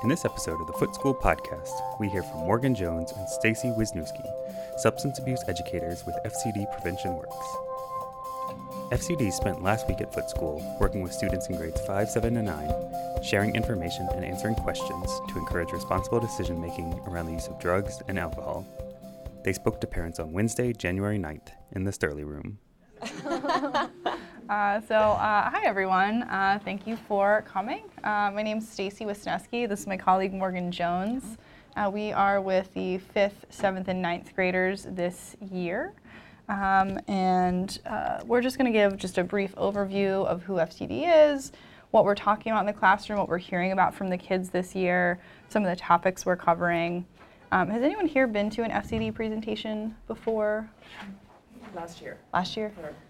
In this episode of the Foote School podcast, we hear from Morgan Jones and Stacy Wisniewski, substance abuse educators with FCD Prevention Works. FCD spent last week at Foote School working with students in grades 5, 7, and 9, sharing information and answering questions to encourage responsible decision making around the use of drugs and alcohol. They spoke to parents on Wednesday, January 9th, in the Sturley Room. Uh, so, uh, hi everyone. Uh, thank you for coming. Uh, my name is Stacy Wisniewski. This is my colleague Morgan Jones. Uh, we are with the fifth, seventh, and ninth graders this year. Um, and uh, we're just going to give just a brief overview of who FCD is, what we're talking about in the classroom, what we're hearing about from the kids this year, some of the topics we're covering. Um, has anyone here been to an FCD presentation before? last year Last year? for the FCD meeting.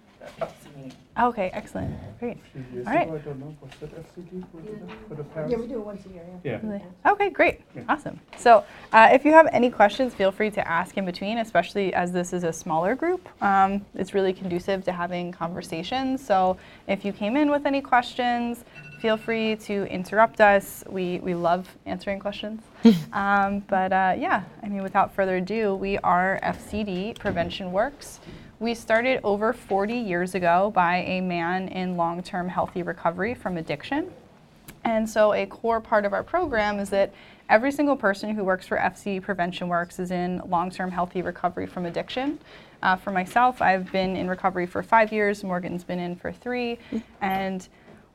Okay, excellent. Great. few years All right. ago, I don't know, was that FCD for the, for the parents? Yeah, we do it once a year, yeah. Yeah. Okay, great. Yeah. Awesome. So, uh, if you have any questions, feel free to ask in between, especially as this is a smaller group. Um, it's really conducive to having conversations. So, if you came in with any questions, feel free to interrupt us. We, we love answering questions. um, but uh, yeah, I mean, without further ado, we are FCD Prevention Works. We started over 40 years ago by a man in long term healthy recovery from addiction. And so, a core part of our program is that every single person who works for FCD Prevention Works is in long term healthy recovery from addiction. Uh, for myself, I've been in recovery for five years, Morgan's been in for three, and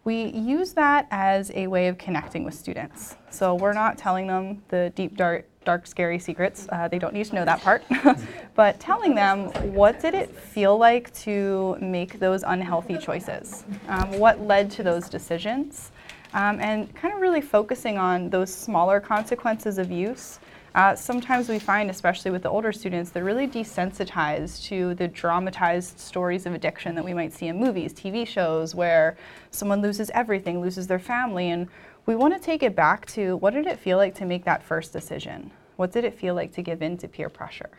we use that as a way of connecting with students. So, we're not telling them the deep, dark, dark scary secrets, uh, they don't need to know that part, but telling them what did it feel like to make those unhealthy choices? Um, what led to those decisions? um, and kind of really focusing on those smaller consequences of use. Uh, sometimes we find, especially with the older students, they're really desensitized to the dramatized stories of addiction that we might see in movies, TV shows, where someone loses everything, loses their family. And we want to take it back to what did it feel like to make that first decision? What did it feel like to give in to peer pressure?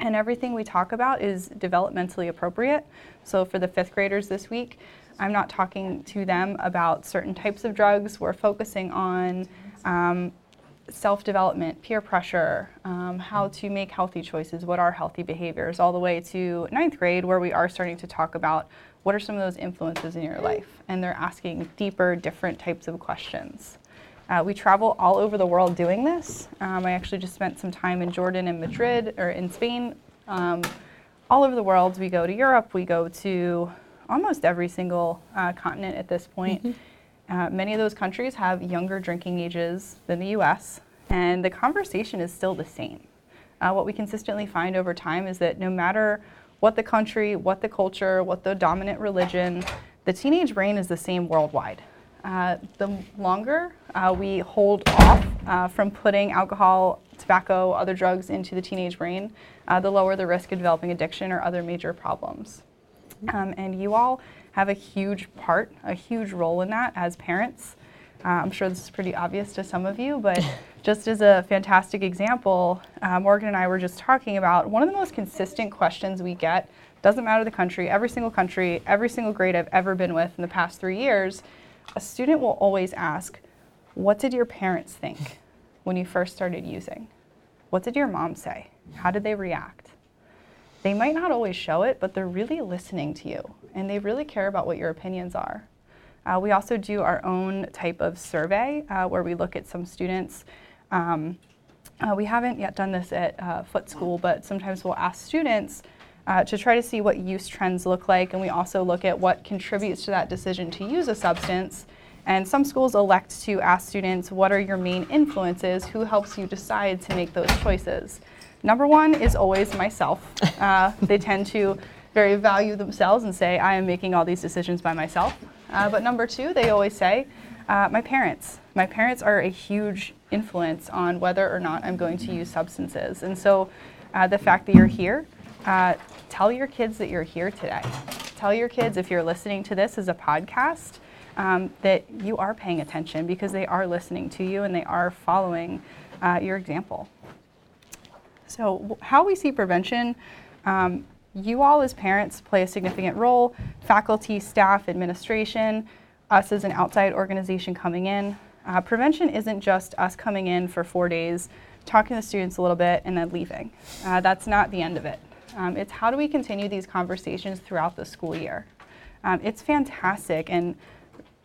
And everything we talk about is developmentally appropriate. So for the fifth graders this week, I'm not talking to them about certain types of drugs. We're focusing on um, self development, peer pressure, um, how to make healthy choices, what are healthy behaviors, all the way to ninth grade, where we are starting to talk about what are some of those influences in your life. And they're asking deeper, different types of questions. Uh, we travel all over the world doing this. Um, I actually just spent some time in Jordan and Madrid, or in Spain. Um, all over the world, we go to Europe, we go to almost every single uh, continent at this point. Uh, many of those countries have younger drinking ages than the US, and the conversation is still the same. Uh, what we consistently find over time is that no matter what the country, what the culture, what the dominant religion, the teenage brain is the same worldwide. Uh, the longer uh, we hold off uh, from putting alcohol, tobacco, other drugs into the teenage brain, uh, the lower the risk of developing addiction or other major problems. Um, and you all have a huge part, a huge role in that as parents. Uh, I'm sure this is pretty obvious to some of you, but just as a fantastic example, uh, Morgan and I were just talking about one of the most consistent questions we get, doesn't matter the country, every single country, every single grade I've ever been with in the past three years, a student will always ask, What did your parents think when you first started using? What did your mom say? How did they react? They might not always show it, but they're really listening to you and they really care about what your opinions are. Uh, we also do our own type of survey uh, where we look at some students. Um, uh, we haven't yet done this at uh, Foote School, but sometimes we'll ask students uh, to try to see what use trends look like, and we also look at what contributes to that decision to use a substance. And some schools elect to ask students, what are your main influences? Who helps you decide to make those choices? Number one is always myself. Uh, they tend to very value themselves and say, I am making all these decisions by myself. Uh, but number two, they always say, uh, my parents. My parents are a huge influence on whether or not I'm going to use substances. And so uh, the fact that you're here, uh, tell your kids that you're here today. Tell your kids if you're listening to this as a podcast um, that you are paying attention because they are listening to you and they are following uh, your example. So, how we see prevention, um, you all as parents play a significant role, faculty, staff, administration, us as an outside organization coming in. Uh, prevention isn't just us coming in for four days, talking to the students a little bit, and then leaving. Uh, that's not the end of it. Um, it's how do we continue these conversations throughout the school year? Um, it's fantastic, and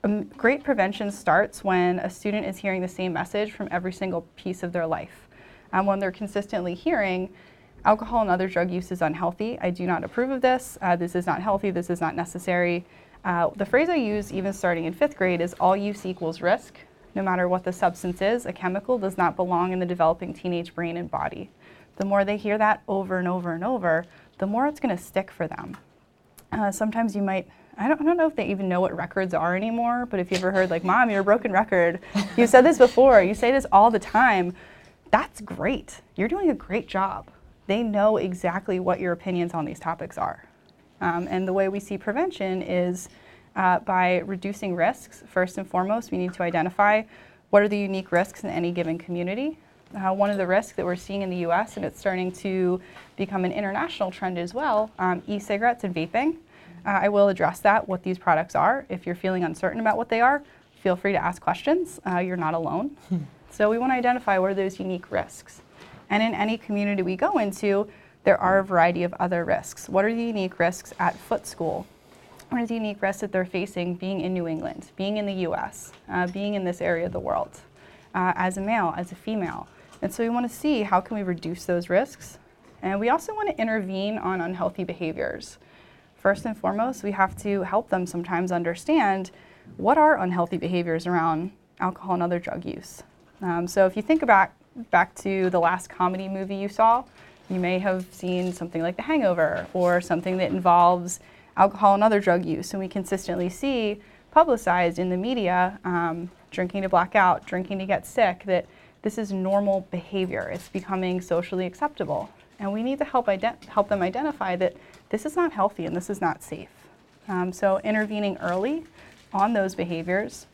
um, great prevention starts when a student is hearing the same message from every single piece of their life. Um, when they're consistently hearing, alcohol and other drug use is unhealthy. I do not approve of this. Uh, this is not healthy. This is not necessary. Uh, the phrase I use, even starting in fifth grade, is all use equals risk. No matter what the substance is, a chemical does not belong in the developing teenage brain and body. The more they hear that over and over and over, the more it's going to stick for them. Uh, sometimes you might I don't, I don't know if they even know what records are anymore, but if you ever heard, like, Mom, you're a broken record, you said this before, you say this all the time, that's great. You're doing a great job. They know exactly what your opinions on these topics are. Um, and the way we see prevention is uh, by reducing risks. First and foremost, we need to identify what are the unique risks in any given community. Uh, one of the risks that we're seeing in the US, and it's starting to become an international trend as well, um, e cigarettes and vaping. Uh, I will address that, what these products are. If you're feeling uncertain about what they are, feel free to ask questions. Uh, you're not alone. so we want to identify what are those unique risks. And in any community we go into, there are a variety of other risks. What are the unique risks at Foote School? What are the unique risks that they're facing being in New England, being in the US, uh, being in this area of the world, uh, as a male, as a female? And so we want to see how can we reduce those risks. And we also want to intervene on unhealthy behaviors first and foremost, we have to help them sometimes understand what are unhealthy behaviors around alcohol and other drug use. Um, so if you think about back to the last comedy movie you saw, you may have seen something like The Hangover or something that involves alcohol and other drug use. And we consistently see publicized in the media um, drinking to black out, drinking to get sick, that this is normal behavior. It's becoming socially acceptable. And we need to help, ident- help them identify that this is not healthy and this is not safe. Um, so intervening early on those behaviors.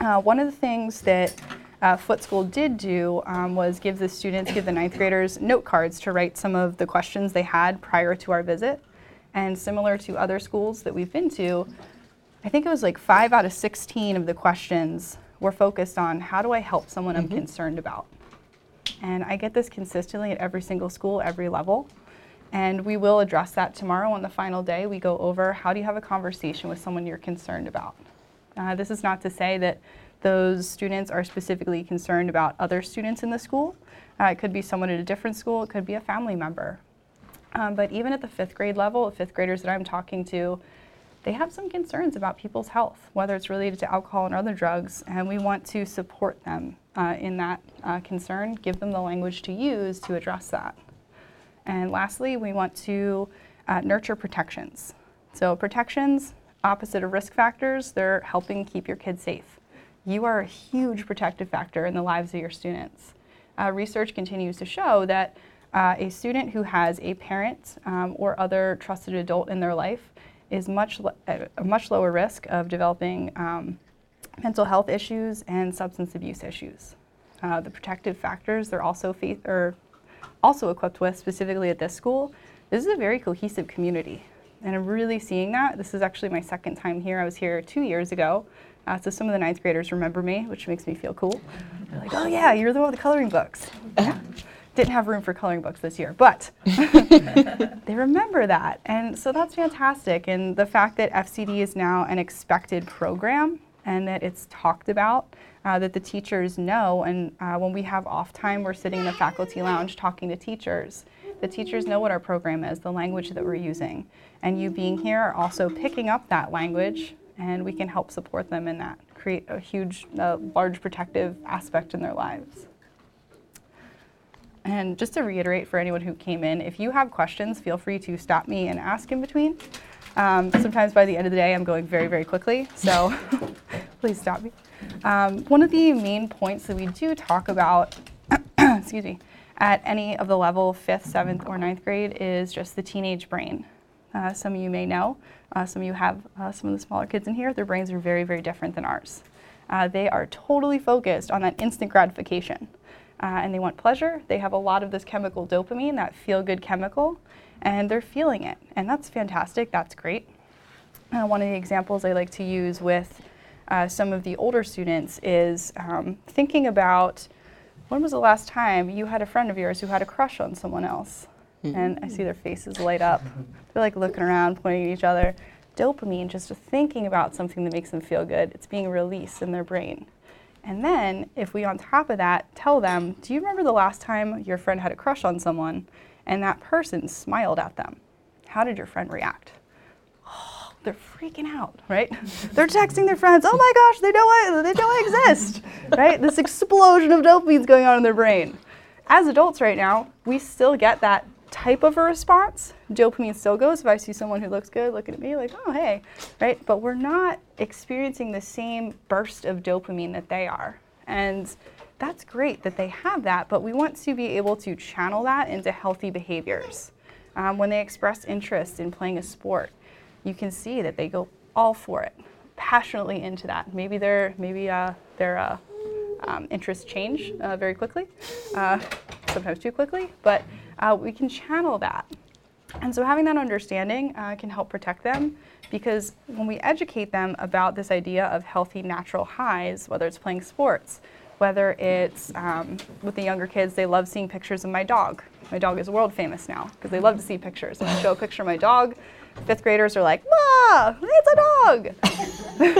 Uh, one of the things that uh, Foote School did do um, was give the students, give the ninth graders note cards to write some of the questions they had prior to our visit. And similar to other schools that we've been to, I think it was like five out of 16 of the questions were focused on how do I help someone mm-hmm. I'm concerned about. And I get this consistently at every single school, every level. And we will address that tomorrow on the final day. We go over how do you have a conversation with someone you're concerned about. Uh, this is not to say that those students are specifically concerned about other students in the school. Uh, it could be someone at a different school, it could be a family member. Um, but even at the fifth grade level, fifth graders that I'm talking to, they have some concerns about people's health, whether it's related to alcohol and other drugs, and we want to support them uh, in that uh, concern, give them the language to use to address that. And lastly, we want to uh, nurture protections. So protections, opposite of risk factors, they're helping keep your kids safe. You are a huge protective factor in the lives of your students. Uh, research continues to show that uh, a student who has a parent um, or other trusted adult in their life is much at a much lower risk of developing um, mental health issues and substance abuse issues. Uh, the protective factors they're also or also equipped with, specifically at this school, this is a very cohesive community. And I'm really seeing that. This is actually my second time here. I was here two years ago. Uh, so some of the ninth graders remember me, which makes me feel cool. They're like, oh yeah, you're the one with the coloring books. Yeah. Didn't have room for coloring books this year, but they remember that. And so that's fantastic. And the fact that FCD is now an expected program and that it's talked about uh, that the teachers know. And uh, when we have off time, we're sitting in the faculty lounge talking to teachers. The teachers know what our program is, the language that we're using. And you being here are also picking up that language, and we can help support them in that, create a huge, uh, large protective aspect in their lives. And just to reiterate for anyone who came in, if you have questions, feel free to stop me and ask in between. Um, sometimes by the end of the day, I'm going very, very quickly, so please stop me. Um, one of the main points that we do talk about, excuse me, at any of the level, fifth, seventh, or ninth grade is just the teenage brain. Uh, some of you may know, uh, some of you have uh, some of the smaller kids in here, their brains are very, very different than ours. Uh, they are totally focused on that instant gratification. Uh, and they want pleasure. They have a lot of this chemical dopamine, that feel good chemical, and they're feeling it. And that's fantastic, that's great. One of the examples I like to use with some of the older students is um, thinking about when was the last time you had a friend of yours who had a crush on someone else? Mm-hmm. And I see their faces light up. They're like looking around, pointing at each other. Dopamine, just thinking about something that makes them feel good, it's being released in their brain. And then, if we on top of that tell them, Do you remember the last time your friend had a crush on someone and that person smiled at them? How did your friend react? Oh, they're freaking out, right? they're texting their friends, Oh my gosh, they know I, they know I exist, right? This explosion of dopamine's going on in their brain. As adults right now, we still get that type of a response. Dopamine still goes. If I see someone who looks good looking at me, like, oh, hey, right? But we're not experiencing the same burst of dopamine that they are. And that's great that they have that, but we want to be able to channel that into healthy behaviors. Um, when they express interest in playing a sport, you can see that they go all for it, passionately into that. Maybe their maybe uh, their uh, um, interests change uh, very quickly, uh, sometimes too quickly, but uh, we can channel that. And so having that understanding uh, can help protect them because when we educate them about this idea of healthy natural highs, whether it's playing sports, whether it's um, with the younger kids, they love seeing pictures of my dog. My dog is world famous now because they love to see pictures. I show a picture of my dog, fifth graders are like, "Ma, it's a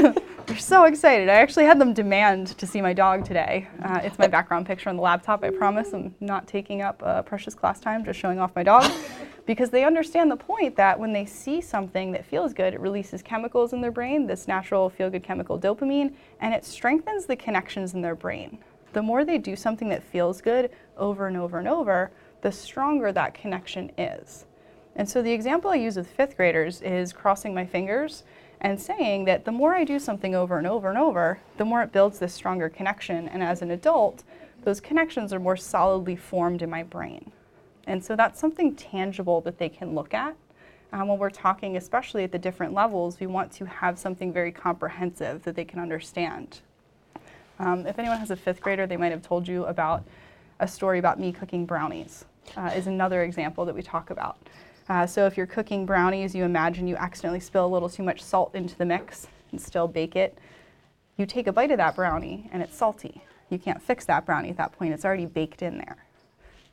dog!" They're so excited. I actually had them demand to see my dog today. Uh, it's my background picture on the laptop. I promise I'm not taking up uh, precious class time just showing off my dog because they understand the point that when they see something that feels good, it releases chemicals in their brain, this natural feel good chemical dopamine, and it strengthens the connections in their brain. The more they do something that feels good over and over and over, the stronger that connection is. And so the example I use with fifth graders is crossing my fingers and saying that the more I do something over and over and over, the more it builds this stronger connection. And as an adult, those connections are more solidly formed in my brain. And so that's something tangible that they can look at. Um, when we're talking, especially at the different levels, we want to have something very comprehensive that they can understand. Um, if anyone has a fifth grader, they might have told you about a story about me cooking brownies, uh, is another example that we talk about. Uh, so if you're cooking brownies, you imagine you accidentally spill a little too much salt into the mix and still bake it. You take a bite of that brownie and it's salty. You can't fix that brownie at that point, it's already baked in there.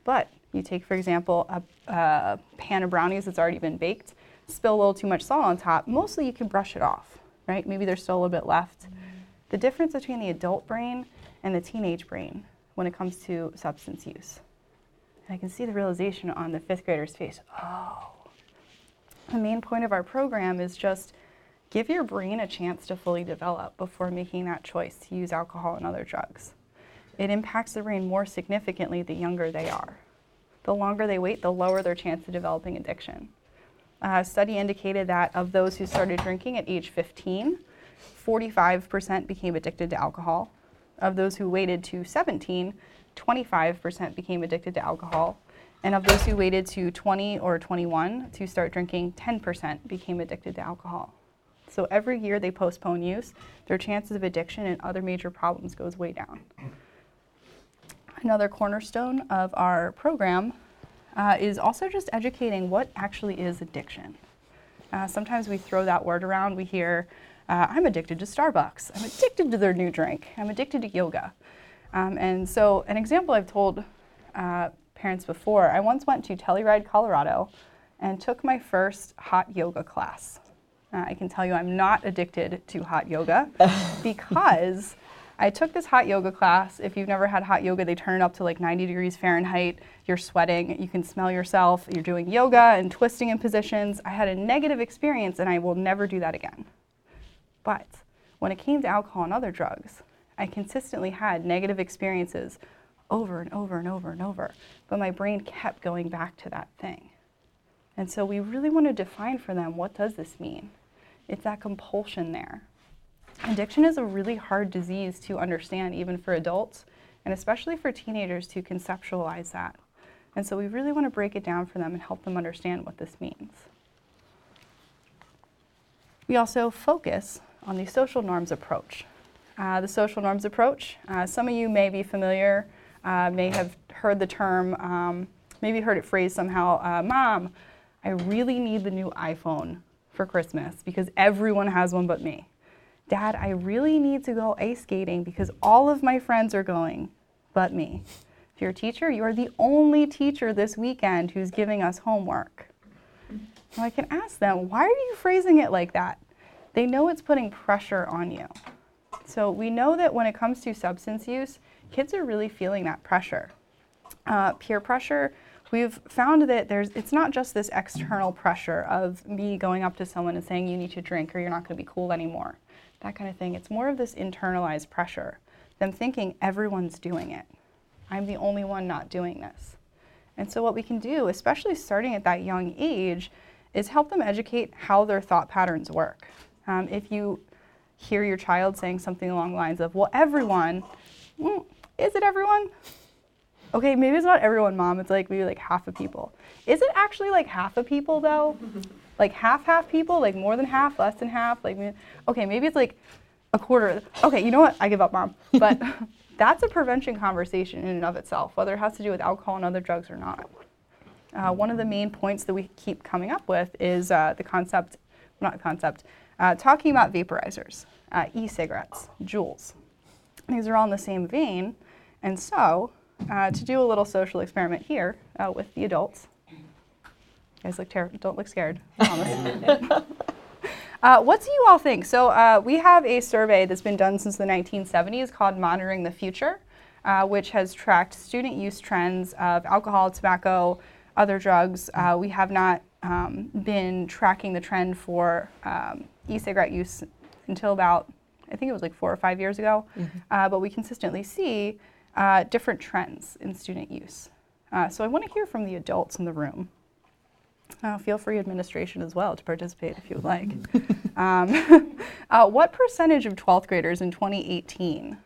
But you take, for example, a, a pan of brownies that's already been baked, spill a little too much salt on top, mostly you can brush it off, right? Maybe there's still a little bit left. The difference between the adult brain and the teenage brain when it comes to substance use. I can see the realization on the fifth grader's face. Oh. The main point of our program is just give your brain a chance to fully develop before making that choice to use alcohol and other drugs. It impacts the brain more significantly the younger they are. The longer they wait, the lower their chance of developing addiction. A study indicated that of those who started drinking at age 15, 45% became addicted to alcohol. Of those who waited to 17, 25% became addicted to alcohol. And of those who waited to 20 or 21 to start drinking, 10% became addicted to alcohol. So every year they postpone use, their chances of addiction and other major problems goes way down. Another cornerstone of our program uh, is also just educating what actually is addiction. Uh, sometimes we throw that word around. We hear, uh, I'm addicted to Starbucks. I'm addicted to their new drink. I'm addicted to yoga. Um, and so, an example I've told uh, parents before I once went to Telluride, Colorado, and took my first hot yoga class. Uh, I can tell you I'm not addicted to hot yoga because I took this hot yoga class. If you've never had hot yoga, they turn it up to like 90 degrees Fahrenheit. You're sweating, you can smell yourself, you're doing yoga and twisting in positions. I had a negative experience and I will never do that again. But when it came to alcohol and other drugs, I consistently had negative experiences over and over and over and over, but my brain kept going back to that thing. And so we really want to define for them what does this mean? It's that compulsion there. Addiction is a really hard disease to understand even for adults and especially for teenagers to conceptualize that. And so we really want to break it down for them and help them understand what this means. We also focus on the social norms approach. Uh, the social norms approach, uh, some of you may be familiar, uh, may have heard the term, um, maybe heard it phrased somehow Mom, I really need the new iPhone for Christmas because everyone has one but me. Dad, I really need to go ice skating because all of my friends are going, but me. If you're a teacher, you are the only teacher this weekend who's giving us homework. I can ask them, why are you phrasing it like that? They know it's putting pressure on you. So we know that when it comes to substance use, kids are really feeling that pressure. Uh, peer pressure, we've found that there's it's not just this external pressure of me going up to someone and saying you need to drink or you're not going to be cool anymore. That kind of thing it's more of this internalized pressure them thinking everyone's doing it. I'm the only one not doing this. And so what we can do especially starting at that young age is help them educate how their thought patterns work. Um, if you hear your child saying something along the lines of well everyone mm, is it everyone okay, maybe it's not everyone, mom. It's like maybe like half of people. Is it actually like half of people though? like half half people, like more than half, less than half, like okay, maybe it's like a quarter. Okay, you know what? I give up, mom. But that's a prevention conversation in and of itself, whether it has to do with alcohol and other drugs or not. Uh, one of the main points that we keep coming up with is uh, the concept, not concept, uh, talking about vaporizers, uh, e-cigarettes, Juuls. These are all in the same vein, and so uh, to do a little social experiment here uh, with the adults. You guys look ter- don't look scared. uh, what do you all think? So uh, we have a survey that's been done since the 1970s called Monitoring the Future, uh, which has tracked student use trends of alcohol, tobacco, other drugs. Uh, we have not um, been tracking the trend for um, e-cigarette use until about, I think it was like four or five years ago. Mm-hmm. but we consistently see uh, different trends in student use. Uh, so I want to hear from the adults in the room. Uh, feel free, administration as well, to participate if you would like. um, uh, what percentage of 12th graders in 2018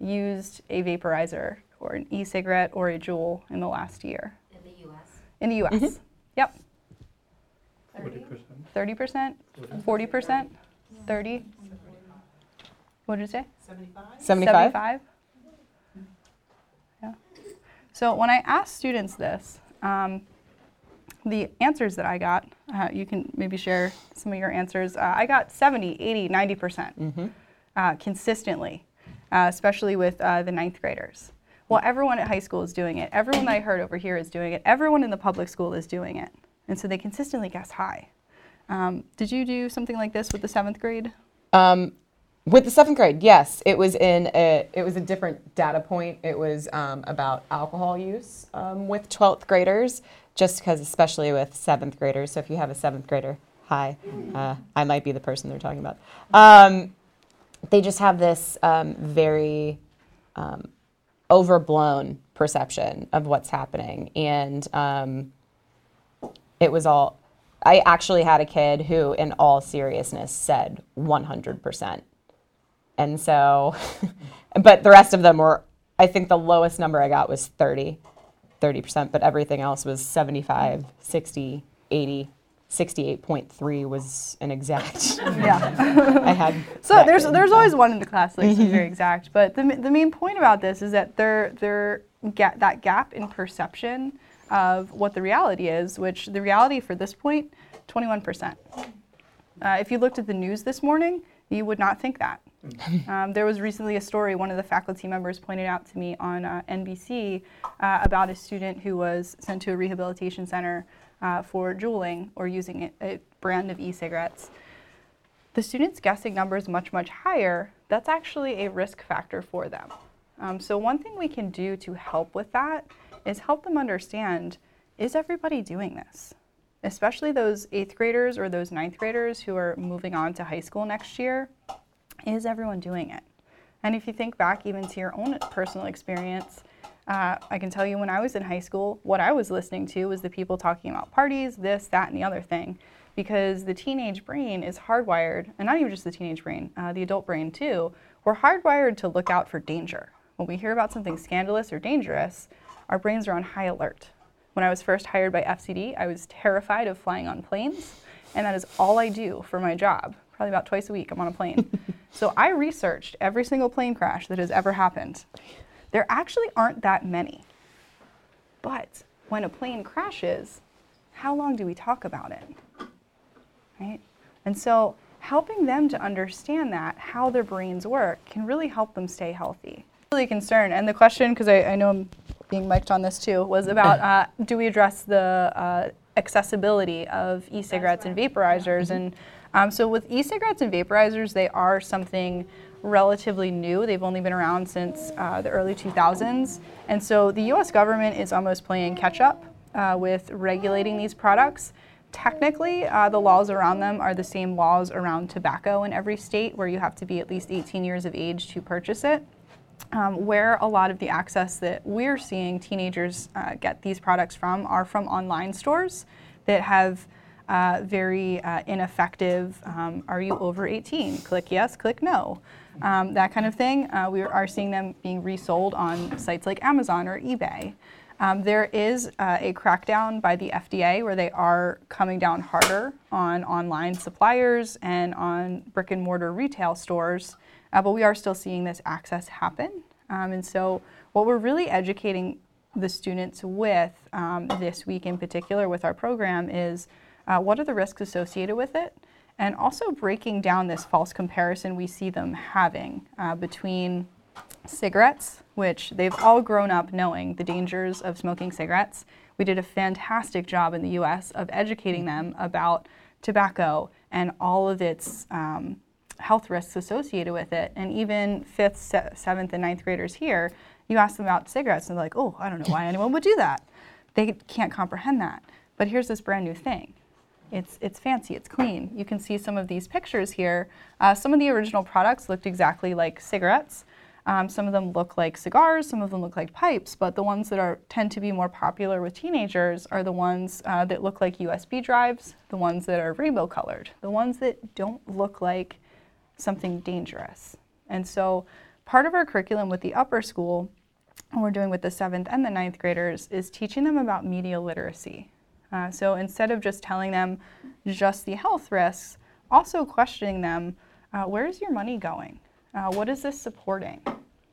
used a vaporizer or an e-cigarette or a Juul in the last year? In the U.S. In the U.S. Mm-hmm. Yep. 30%. 30%? 40%? 30? What did you say? 75? 75? 75? So when I asked students this, um, the answers that I got, uh, you can maybe share some of your answers. Uh, I got 70, 80, 90% mm-hmm. uh, consistently, uh, especially with uh, the ninth graders. Well, everyone at high school is doing it. Everyone that I heard over here is doing it. Everyone in the public school is doing it. And so they consistently guess high. Um, did you do something like this with the seventh grade? Um, with the seventh grade, yes, it was in a it was a different data point. It was um, about alcohol use um, with twelfth graders, just because especially with seventh graders. So if you have a seventh grader, hi, uh, I might be the person they're talking about. Um, they just have this um, very overblown perception of what's happening, and it was all. I actually had a kid who, in all seriousness, said 100 percent and so, but the rest of them were, I think the lowest number I got was 30, 30%, but everything else was 75, 60, 80. 68.3 was an exact. Yeah. I had. So there's there's always one in the class like mm-hmm. very exact, but the, the main point about this is that there there get that gap in perception of what the reality is, which the reality for this point, 21%. Uh, if you looked at the news this morning, you would not think that. Um, there was recently a story one of the faculty members pointed out to me on uh, NBC uh, about a student who was sent to a rehabilitation center uh, for juuling or using a, a brand of e-cigarettes. The students guessing numbers much, much higher, that's actually a risk factor for them. Um, so one thing we can do to help with that is help them understand, is everybody doing this? Especially those eighth graders or those ninth graders who are moving on to high school next year is everyone doing it? And if you think back even to your own personal experience, uh, I can tell you when I was in high school, what I was listening to was the people talking about parties, this, that, and the other thing. Because the teenage brain is hardwired, and not even just the teenage brain, uh, the adult brain too, we're hardwired to look out for danger. When we hear about something scandalous or dangerous, our brains are on high alert. When I was first hired by FCD, I was terrified of flying on planes, and that is all I do for my job probably about twice a week I'm on a plane. so I researched every single plane crash that has ever happened. There actually aren't that many. But when a plane crashes, how long do we talk about it? Right? And so helping them to understand that, how their brains work, can really help them stay healthy. Really concerned. And the question, because I, I know I'm being mic'd on this too, was about uh, do we address the uh, accessibility of e cigarettes and vaporizers? And um, so with e cigarettes and vaporizers, they are something relatively new. They've only been around since uh, the early 2000s. And so the US government is almost playing catch up uh, with regulating these products. Technically, uh, the laws around them are the same laws around tobacco in every state, where you have to be at least 18 years of age to purchase it. Um, where a lot of the access that we're seeing teenagers uh, get these products from are from online stores that have uh, very uh, ineffective um, are you over 18? Click yes, click no. Um, that kind of thing. Uh, we are seeing them being resold on sites like Amazon or eBay. Um, there is uh, a crackdown by the FDA where they are coming down harder on online suppliers and on brick and mortar retail stores, uh, but we are still seeing this access happen. Um, and so, what we're really educating the students with um, this week in particular with our program is uh, what are the risks associated with it? And also breaking down this false comparison we see them having uh, between cigarettes, which they've all grown up knowing the dangers of smoking cigarettes. We did a fantastic job in the US of educating them about tobacco and all of its um, health risks associated with it. And even fifth, se- seventh, and ninth graders here, you ask them about cigarettes and they're like, oh, I don't know why anyone would do that. They can't comprehend that. But here's this brand new thing. It's, it's fancy, it's clean. You can see some of these pictures here. Uh, some of the original products looked exactly like cigarettes. Um, some of them look like cigars, some of them look like pipes, but the ones that are tend to be more popular with teenagers are the ones uh, that look like USB drives, the ones that are rainbow colored, the ones that don't look like something dangerous. And so part of our curriculum with the upper school, and we're doing with the seventh and the ninth graders, is teaching them about media literacy. Uh, so instead of just telling them just the health risks, also questioning them, uh, where's your money going? Uh, what is this supporting?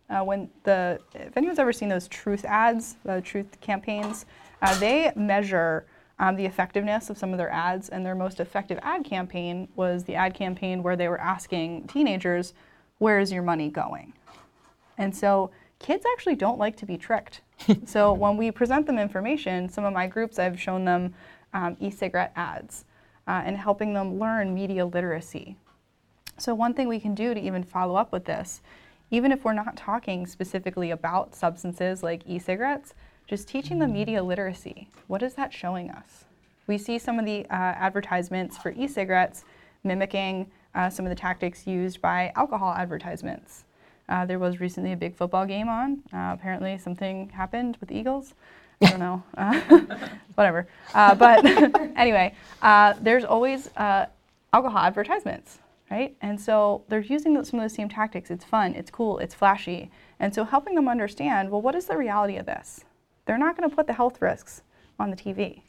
Uh, when the, if anyone's ever seen those truth ads, the truth campaigns, uh, they measure um, the effectiveness of some of their ads, and their most effective ad campaign was the ad campaign where they were asking teenagers, "Where is your money going?" And so kids actually don't like to be tricked. so when we present them information, some of my groups I've shown them um, e-cigarette ads uh, and helping them learn media literacy. So, one thing we can do to even follow up with this, even if we're not talking specifically about substances like e cigarettes, just teaching them media literacy. What is that showing us? We see some of the uh, advertisements for e cigarettes mimicking uh, some of the tactics used by alcohol advertisements. Uh, there was recently a big football game on. Uh, apparently, something happened with the Eagles. I don't know. Uh, whatever. Uh, but anyway, there's always alcohol advertisements right? And so they're using some of the same tactics. It's fun, it's cool, it's flashy. And so helping them understand, well, what is the reality of this? They're not going to put the health risks on the TV.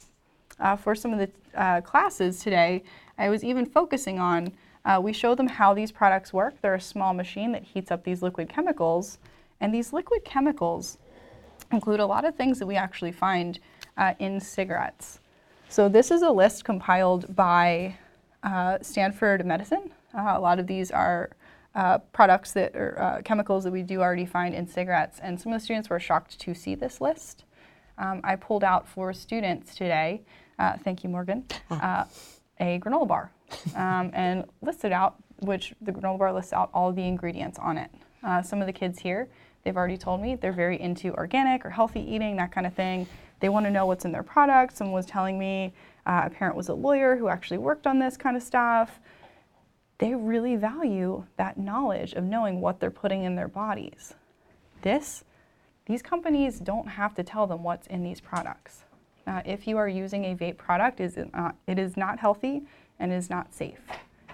Uh, for some of the uh, classes today, I was even focusing on, uh, we show them how these products work. They're a small machine that heats up these liquid chemicals. And these liquid chemicals include a lot of things that we actually find uh, in cigarettes. So this is a list compiled by uh, Stanford Medicine. Uh, a lot of these are uh, products that are uh, chemicals that we do already find in cigarettes, and some of the students were shocked to see this list. Um, I pulled out for students today, uh, thank you, Morgan, uh, a granola bar um, and listed out, which the granola bar lists out all the ingredients on it. Uh, some of the kids here, they've already told me they're very into organic or healthy eating, that kind of thing. They want to know what's in their products. Someone was telling me a parent was a lawyer who actually worked on this kind of stuff they really value that knowledge of knowing what they're putting in their bodies. This, these companies don't have to tell them what's in these products. Uh, if you are using a vape product, is it, not, it is not healthy and is not safe.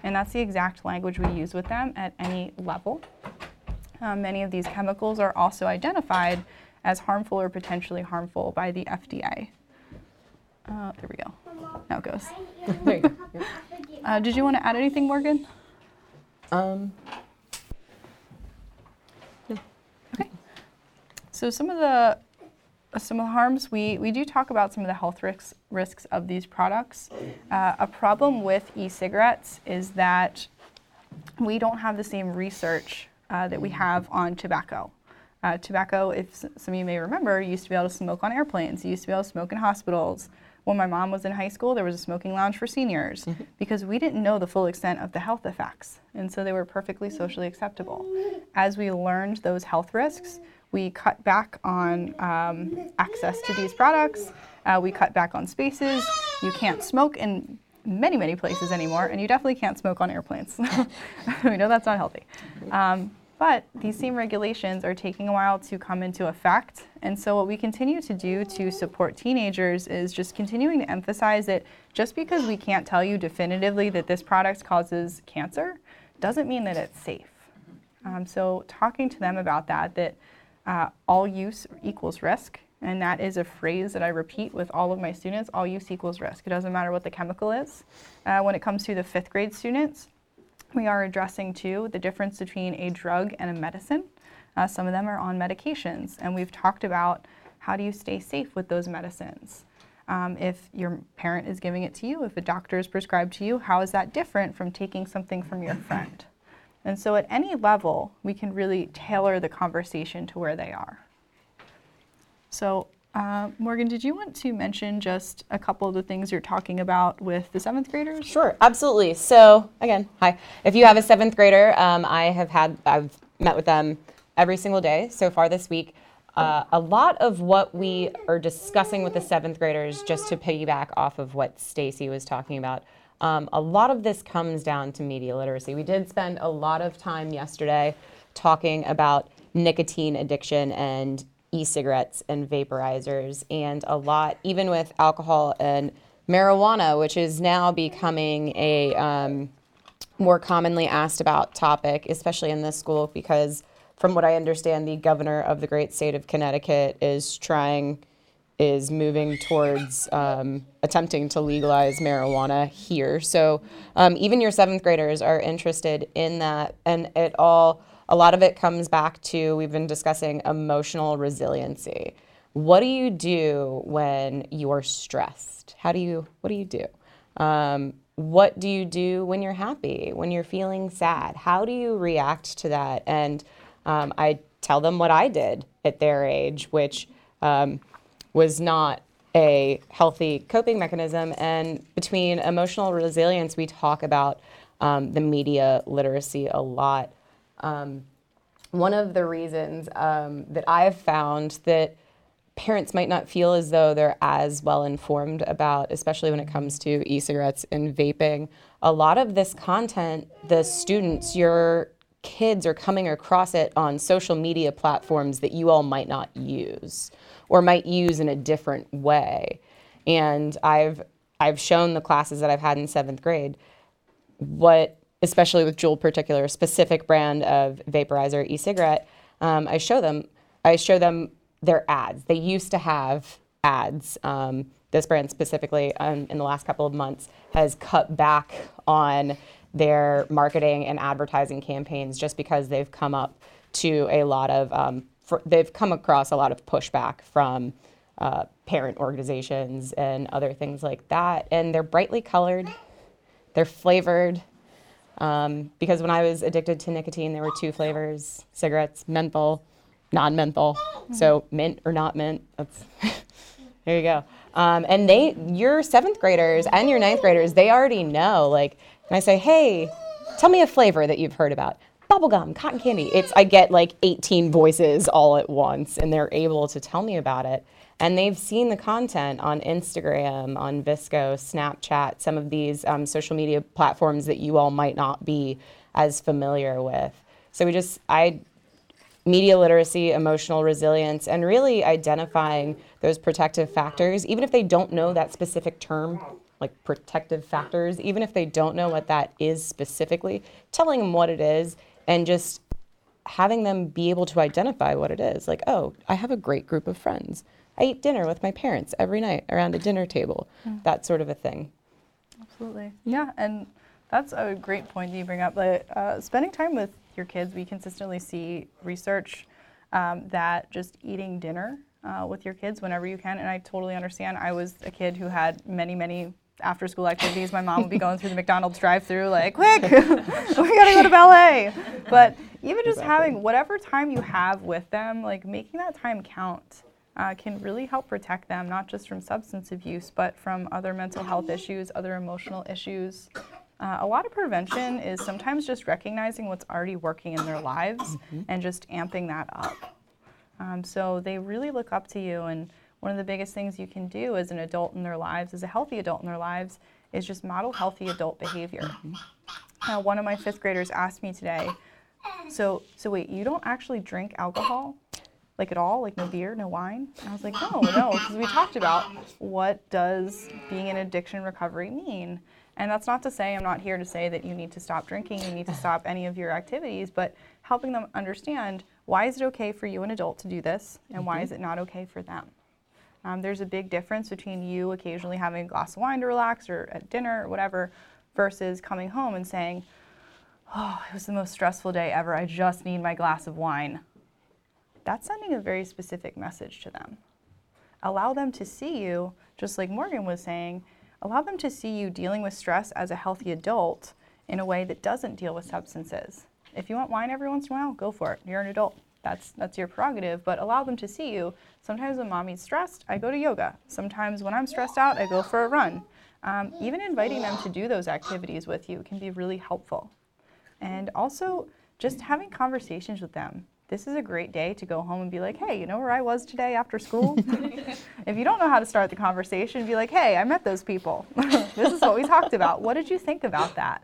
And that's the exact language we use with them at any level. Uh, many of these chemicals are also identified as harmful or potentially harmful by the FDA. Uh, there we go. Now it goes. There you go. Uh, did you want to add anything, Morgan? Um, So some of the some of the harms we, we do talk about some of the health risks risks of these products. Uh, a problem with e-cigarettes is that we don't have the same research uh, that we have on tobacco. Uh, tobacco, if some of you may remember, used to be able to smoke on airplanes. You used to be able to smoke in hospitals. When my mom was in high school, there was a smoking lounge for seniors because we didn't know the full extent of the health effects. And so they were perfectly socially acceptable. As we learned those health risks, we cut back on um, access to these products. Uh, we cut back on spaces. You can't smoke in many, many places anymore, and you definitely can't smoke on airplanes. we know that's not healthy. Um, but these same regulations are taking a while to come into effect. And so, what we continue to do to support teenagers is just continuing to emphasize that just because we can't tell you definitively that this product causes cancer doesn't mean that it's safe. Um, so, talking to them about that, that uh, all use equals risk, and that is a phrase that I repeat with all of my students all use equals risk. It doesn't matter what the chemical is. Uh, when it comes to the fifth grade students, we are addressing too the difference between a drug and a medicine. Uh, some of them are on medications, and we've talked about how do you stay safe with those medicines. Um, if your parent is giving it to you, if a doctor is prescribed to you, how is that different from taking something from your friend? And so, at any level, we can really tailor the conversation to where they are. So, uh, Morgan, did you want to mention just a couple of the things you're talking about with the seventh graders? Sure, absolutely. So again, hi. If you have a seventh grader, um, I have had I've met with them every single day so far this week. Uh, a lot of what we are discussing with the seventh graders, just to piggyback off of what Stacy was talking about, um, a lot of this comes down to media literacy. We did spend a lot of time yesterday talking about nicotine addiction and e-cigarettes and vaporizers and a lot even with alcohol and marijuana which is now becoming a um, more commonly asked about topic especially in this school because from what i understand the governor of the great state of connecticut is trying is moving towards um, attempting to legalize marijuana here. So um, even your seventh graders are interested in that, and it all a lot of it comes back to we've been discussing emotional resiliency. What do you do when you're stressed? How do you what do you do? Um, what do you do when you're happy? When you're feeling sad? How do you react to that? And um, I tell them what I did at their age, which um, was not a healthy coping mechanism. And between emotional resilience, we talk about um, the media literacy a lot. Um, one of the reasons um, that I've found that parents might not feel as though they're as well informed about, especially when it comes to e cigarettes and vaping, a lot of this content, the students, your kids are coming across it on social media platforms that you all might not use or might use in a different way. And I've I've shown the classes that I've had in seventh grade what, especially with Juul particular, specific brand of vaporizer e-cigarette, um, I show them I show them their ads. They used to have ads. Um, this brand specifically, um, in the last couple of months, has cut back on their marketing and advertising campaigns just because they've come up to a lot of um, fr- they've come across a lot of pushback from uh, parent organizations and other things like that. And they're brightly colored, they're flavored. Um, because when I was addicted to nicotine, there were two flavors: cigarettes, menthol, non-menthol. So mint or not mint. That's there you go. Um, and they, your seventh graders and your ninth graders, they already know. Like, when I say, "Hey, tell me a flavor that you've heard about." Bubblegum, cotton candy. It's I get like 18 voices all at once, and they're able to tell me about it. And they've seen the content on Instagram, on VSCO, Snapchat, some of these um, social media platforms that you all might not be as familiar with. So we just, I media literacy, emotional resilience, and really identifying those protective factors, even if they don't know that specific term, like protective factors, even if they don't know what that is specifically, telling them what it is and just having them be able to identify what it is. Like, oh, I have a great group of friends. I eat dinner with my parents every night around a dinner table, that sort of a thing. Absolutely. Yeah, and that's a great point that you bring up. But uh, spending time with your kids, we consistently see research um, that just eating dinner uh, with your kids whenever you can, and I totally understand. I was a kid who had many, many after school activities, my mom would be going through the McDonald's drive-through like, quick, we gotta go to ballet. But even just having whatever time you have with them, like making that time count. Uh, can really help protect them, not just from substance abuse, but from other mental health issues, other emotional issues. Uh, a lot of prevention is sometimes just recognizing what's already working in their lives and just amping that up. Um, so they really look up to you, and one of the biggest things you can do as an adult in their lives, as a healthy adult in their lives, is just model healthy adult behavior. Mm-hmm. Now, one of my fifth graders asked me today, so so wait, you don't actually drink alcohol? Like at all? Like no beer, no wine? And I was like, no, no, because we talked about what does being in addiction recovery mean. And that's not to say I'm not here to say that you need to stop drinking, you need to stop any of your activities, but helping them understand why is it okay for you, an adult, to do this, and why mm-hmm. is it not okay for them. Um, there's a big difference between you occasionally having a glass of wine to relax or at dinner or whatever versus coming home and saying, Oh, it was the most stressful day ever. I just need my glass of wine. That's sending a very specific message to them. Allow them to see you, just like Morgan was saying, allow them to see you dealing with stress as a healthy adult in a way that doesn't deal with substances. If you want wine every once in a while, go for it. You're an adult. That's that's your prerogative, but allow them to see you. Sometimes when mommy's stressed, I go to yoga. Sometimes when I'm stressed out, I go for a run. Um, even inviting them to do those activities with you can be really helpful. And also, just having conversations with them. This is a great day to go home and be like, hey, you know where I was today after school? if you don't know how to start the conversation, be like, hey, I met those people. this is what we talked about. What did you think about that?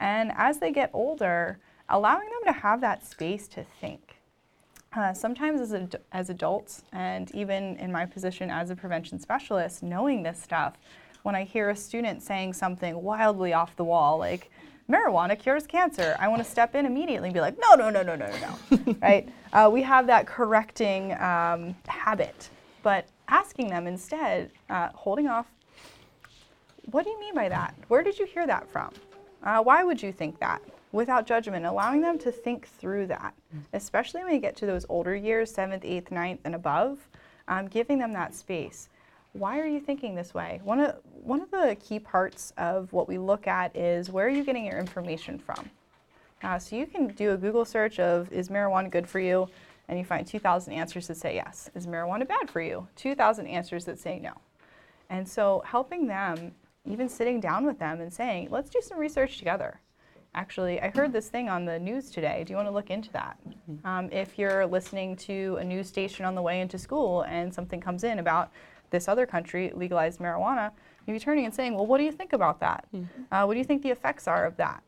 And as they get older, allowing them to have that space to think. Uh, sometimes as, ad- as adults, and even in my position as a prevention specialist, knowing this stuff, when I hear a student saying something wildly off the wall, like, marijuana cures cancer, I want to step in immediately and be like, no, no, no, no, no, no, no. right? Uh, we have that correcting um, habit, but asking them instead, uh, holding off, what do you mean by that? Where did you hear that from? Uh, why would you think that? Without judgment, allowing them to think through that, especially when you get to those older years, seventh, eighth, ninth, and above, um, giving them that space. Why are you thinking this way? One of, one of the key parts of what we look at is where are you getting your information from? Uh, so you can do a Google search of is marijuana good for you? And you find 2,000 answers that say yes. Is marijuana bad for you? 2,000 answers that say no. And so helping them, even sitting down with them and saying, let's do some research together. Actually, I heard this thing on the news today. Do you want to look into that? Um, if you're listening to a news station on the way into school and something comes in about this other country legalized marijuana, maybe turning and saying, well, what do you think about that? Uh, what do you think the effects are of that?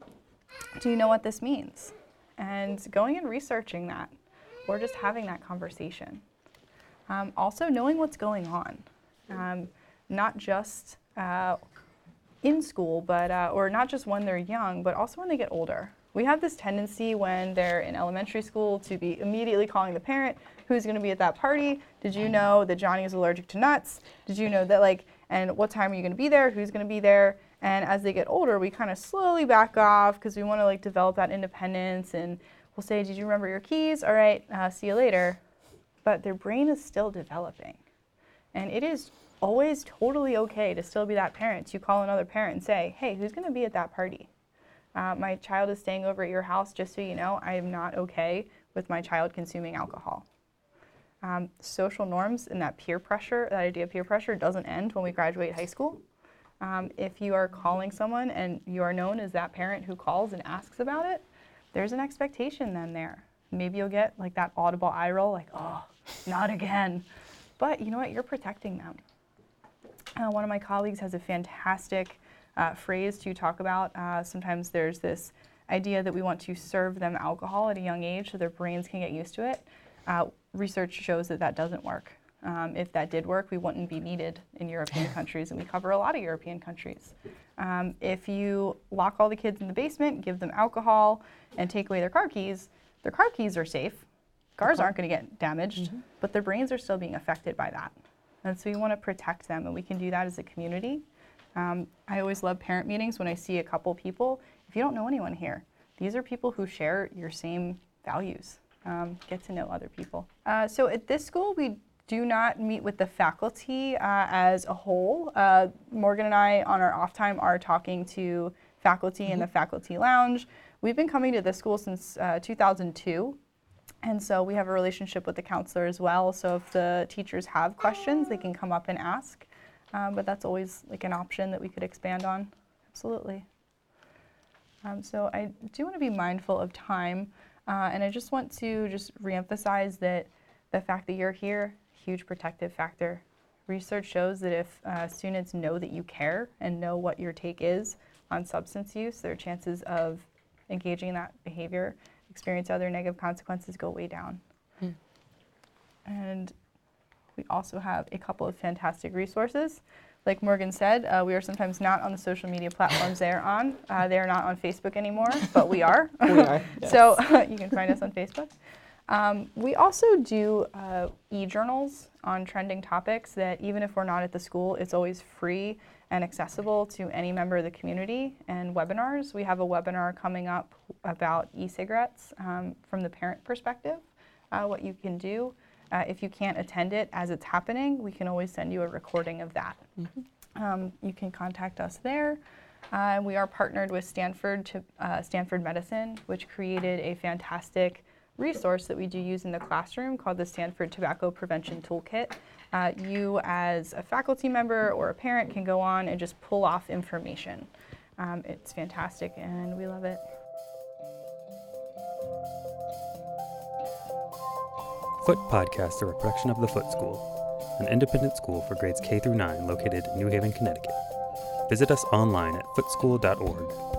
Do you know what this means? And going and researching that, or just having that conversation. Um, also, knowing what's going on, um, not just uh, in school, but uh, or not just when they're young, but also when they get older. We have this tendency when they're in elementary school to be immediately calling the parent who's going to be at that party. Did you know that Johnny is allergic to nuts? Did you know that like and what time are you going to be there? Who's going to be there? And as they get older, we kind of slowly back off because we want to like develop that independence and we'll say, "Did you remember your keys? All right, uh, see you later." But their brain is still developing, and it is always totally okay to still be that parent. To call another parent and say, "Hey, who's going to be at that party?" Uh, my child is staying over at your house, just so you know, I am not okay with my child consuming alcohol. Um, social norms and that peer pressure, that idea of peer pressure, doesn't end when we graduate high school. Um, if you are calling someone and you are known as that parent who calls and asks about it, there's an expectation then there. Maybe you'll get like that audible eye roll, like, oh, not again. But you know what? You're protecting them. Uh, one of my colleagues has a fantastic uh, phrase to talk about. Uh, sometimes there's this idea that we want to serve them alcohol at a young age so their brains can get used to it. Uh, research shows that that doesn't work. Um, if that did work, we wouldn't be needed in European countries, and we cover a lot of European countries. Um, if you lock all the kids in the basement, give them alcohol, and take away their car keys, their car keys are safe. Cars aren't going to get damaged, but their brains are still being affected by that. And so we want to protect them, and we can do that as a community. Um, I always love parent meetings when I see a couple people. If you don't know anyone here, these are people who share your same values. Um, get to know other people. Uh, so at this school, we do not meet with the faculty uh, as a whole. Uh, Morgan and I, on our off time, are talking to faculty in the faculty lounge. We've been coming to this school since uh, 2002. And so we have a relationship with the counselor as well. So if the teachers have questions, they can come up and ask. Um, but that's always like an option that we could expand on. Absolutely. Um, so I do want to be mindful of time, uh, and I just want to just reemphasize that the fact that you're here, huge protective factor. Research shows that if uh, students know that you care and know what your take is on substance use, their chances of engaging in that behavior, experience other negative consequences go way down. And we also have a couple of fantastic resources. Like Morgan said, uh, we are sometimes not on the social media platforms they are on. Uh, they are not on Facebook anymore, but we are. We are, so you can find us on Facebook. Um, we also do uh, e-journals on trending topics that even if we're not at the school, it's always free and accessible to any member of the community. And webinars, we have a webinar coming up about e-cigarettes um, from the parent perspective, uh, what you can do. Uh, if you can't attend it as it's happening, we can always send you a recording of that. Um, you can contact us there. Uh, we are partnered with Stanford to uh, Stanford Medicine, which created a fantastic resource that we do use in the classroom called the Stanford Tobacco Prevention Toolkit. Uh, you, as a faculty member or a parent, can go on and just pull off information. Um, it's fantastic, and we love it. Foote Podcasts are a production of the Foote School, an independent school for grades K through 9 located in New Haven, Connecticut. Visit us online at footeschool.org.